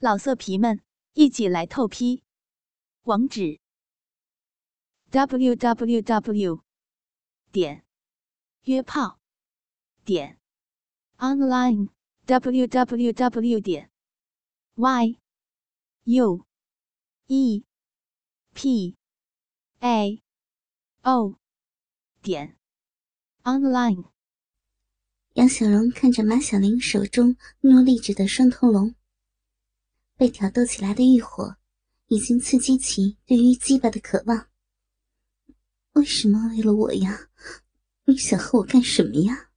老色皮们，一起来透批！网址：w w w 点约炮点 online w w w 点 y u e p a o 点 online。杨小荣看着马小玲手中努立着的双头龙。被挑逗起来的欲火，已经刺激起对于鸡巴的渴望。为什么为了我呀？你想和我干什么呀？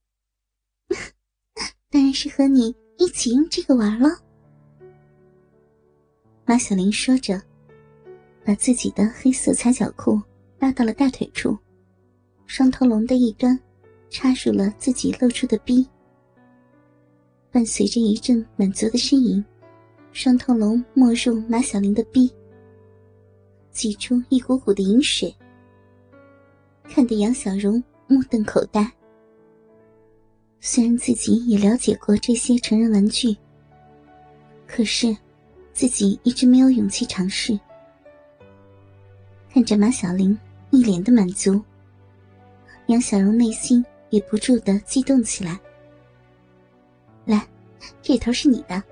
当然是和你一起用这个玩了。马小玲说着，把自己的黑色踩脚裤拉到了大腿处，双头龙的一端插入了自己露出的逼，伴随着一阵满足的呻吟。双头龙没入马小玲的逼，挤出一股股的饮水，看得杨小荣目瞪口呆。虽然自己也了解过这些成人玩具，可是自己一直没有勇气尝试。看着马小玲一脸的满足，杨小荣内心也不住的激动起来。来，这头是你的。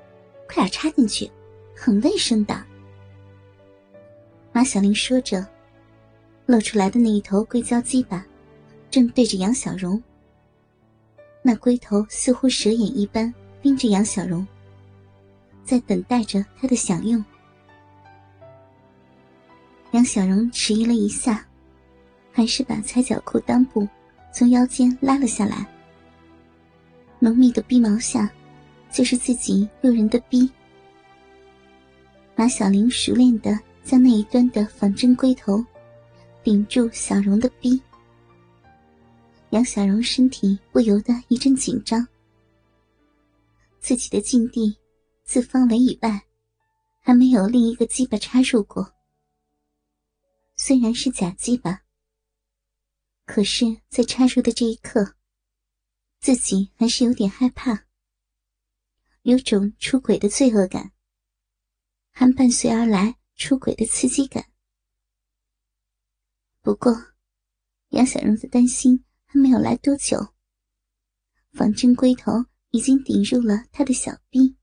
快点插进去，很卫生的。马小玲说着，露出来的那一头硅胶鸡巴，正对着杨小荣。那龟头似乎蛇眼一般盯着杨小荣，在等待着他的享用。杨小荣迟疑了一下，还是把踩脚裤裆部从腰间拉了下来。浓密的逼毛下。就是自己诱人的逼。马小玲熟练的将那一端的仿真龟头顶住小荣的逼，杨小荣身体不由得一阵紧张。自己的禁地，自方围以外，还没有另一个鸡巴插入过。虽然是假鸡巴，可是，在插入的这一刻，自己还是有点害怕。有种出轨的罪恶感，还伴随而来出轨的刺激感。不过，杨小荣的担心还没有来多久，仿真龟头已经顶入了他的小臂，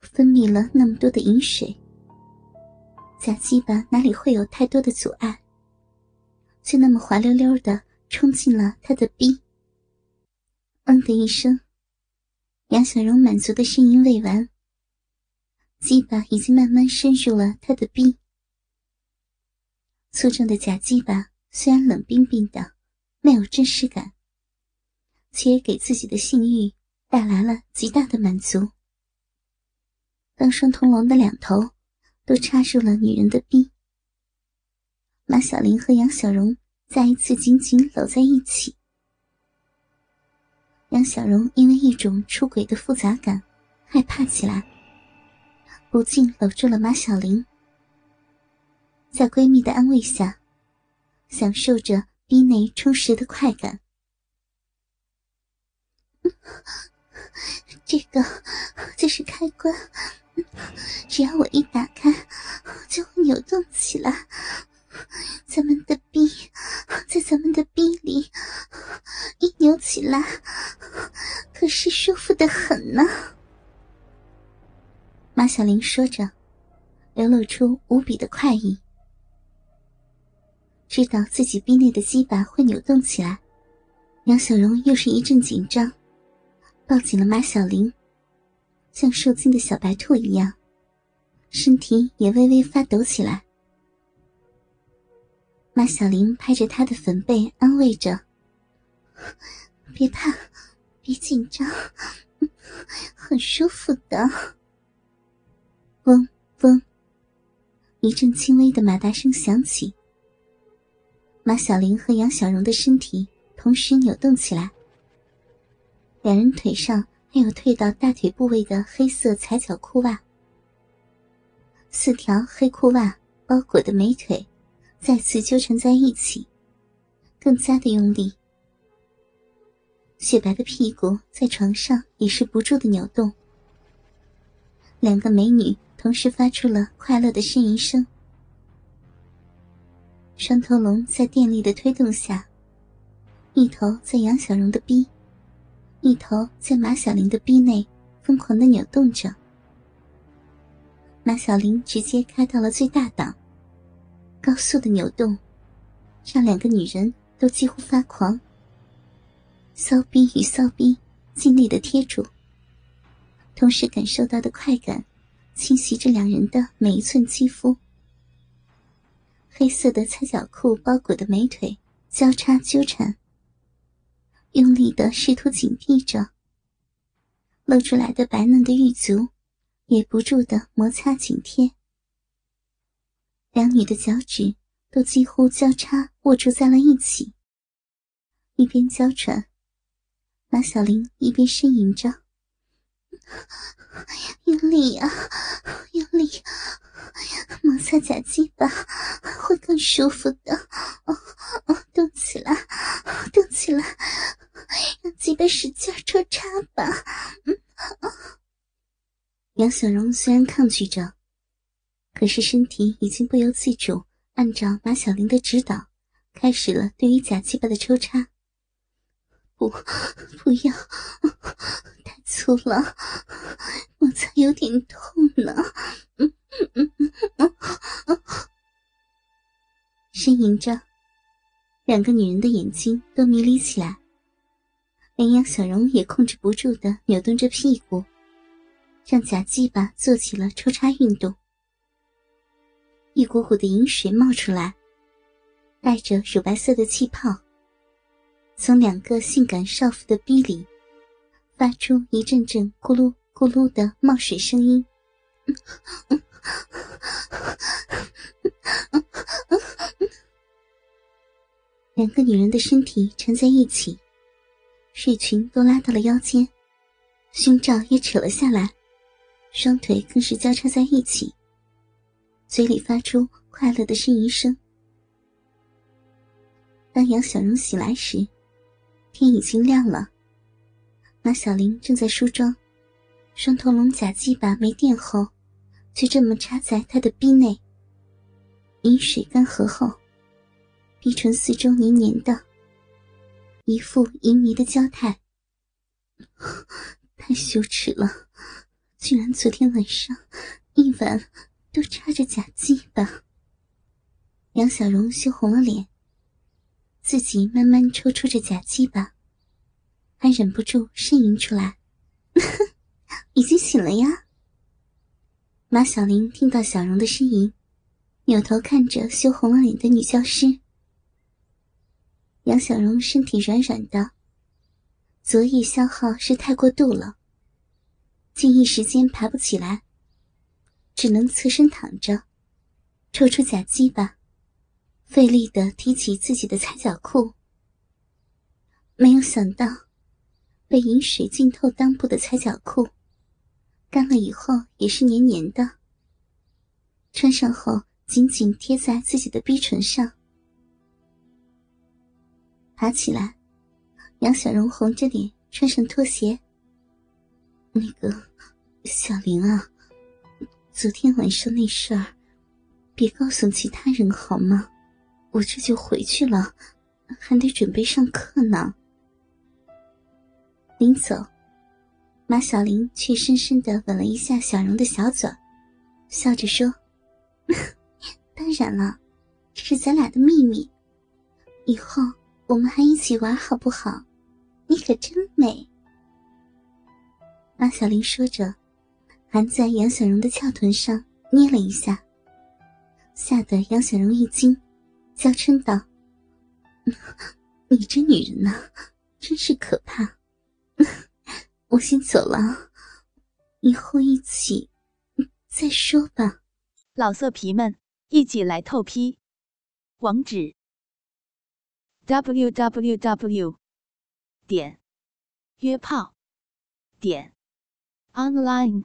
分泌了那么多的饮水，假鸡巴哪里会有太多的阻碍，就那么滑溜溜的冲进了他的臂。嗯的一声。杨小荣满足的呻吟未完，鸡巴已经慢慢深入了他的臂。粗壮的假鸡巴虽然冷冰冰的，没有真实感，却也给自己的性欲带来了极大的满足。当双铜龙的两头都插入了女人的臂，马小玲和杨小荣再一次紧紧搂在一起。小荣因为一种出轨的复杂感，害怕起来，不禁搂住了马小玲，在闺蜜的安慰下，享受着逼内充实的快感。这个就是开关，只要我一打开，就会扭动起来。咱们的逼在咱们的逼里一扭起来，可是舒服的很呢。马小玲说着，流露出无比的快意。知道自己逼内的鸡巴会扭动起来，杨小荣又是一阵紧张，抱紧了马小玲，像受惊的小白兔一样，身体也微微发抖起来。马小玲拍着他的粉背，安慰着：“别怕，别紧张，很舒服的。”嗡嗡，一阵轻微的马达声响起。马小玲和杨小荣的身体同时扭动起来，两人腿上还有退到大腿部位的黑色踩脚裤袜，四条黑裤袜包裹的美腿。再次纠缠在一起，更加的用力。雪白的屁股在床上也是不住的扭动。两个美女同时发出了快乐的呻吟声。双头龙在电力的推动下，一头在杨小荣的逼，一头在马小玲的逼内疯狂的扭动着。马小玲直接开到了最大档，高速的扭动，让两个女人都几乎发狂。骚逼与骚逼尽力的贴住。同时感受到的快感，侵袭着两人的每一寸肌肤。黑色的踩脚裤包裹的美腿交叉纠缠，用力的试图紧闭着。露出来的白嫩的玉足，也不住的摩擦紧贴。两女的脚趾都几乎交叉握住在了一起，一边娇喘，马小玲一边呻吟着。用力啊，用力，摩擦假鸡巴会更舒服的。哦哦，动起来，动起来，让鸡巴使劲抽插吧。嗯杨小荣虽然抗拒着，可是身体已经不由自主按照马小玲的指导，开始了对于假鸡巴的抽插。不，不要，太粗了，我才有点痛呢。呻吟着，两个女人的眼睛都迷离起来，连杨小荣也控制不住的扭动着屁股，让假鸡巴做起了抽插运动。一股股的饮水冒出来，带着乳白色的气泡。从两个性感少妇的逼里，发出一阵阵咕噜咕噜的冒水声音。两个女人的身体缠在一起，睡裙都拉到了腰间，胸罩也扯了下来，双腿更是交叉在一起，嘴里发出快乐的呻吟声。当杨小荣醒来时，天已经亮了，马小玲正在梳妆，双头龙假鸡巴没电后，就这么插在他的逼内。饮水干涸后，鼻唇四周黏黏的，一副淫迷的娇态。太羞耻了，居然昨天晚上一晚都插着假鸡巴。杨小荣羞红了脸。自己慢慢抽出着假鸡巴，还忍不住呻吟出来：“ 已经醒了呀。”马小玲听到小荣的呻吟，扭头看着羞红了脸的女教师。杨小荣身体软软的，昨夜消耗是太过度了，竟一时间爬不起来，只能侧身躺着，抽出假鸡巴。费力的提起自己的踩脚裤，没有想到，被饮水浸透裆部的踩脚裤，干了以后也是黏黏的。穿上后紧紧贴在自己的逼唇上。爬起来，杨小荣红着脸穿上拖鞋。那个，小玲啊，昨天晚上那事儿，别告诉其他人好吗？我这就回去了，还得准备上课呢。临走，马小玲却深深的吻了一下小荣的小嘴，笑着说：“ 当然了，这是咱俩的秘密，以后我们还一起玩好不好？你可真美。”马小玲说着，还在杨小荣的翘臀上捏了一下，吓得杨小荣一惊。娇嗔道：“你这女人呐，真是可怕。我先走了，以后一起再说吧。”老色皮们，一起来透批，网址：w w w. 点约炮点 online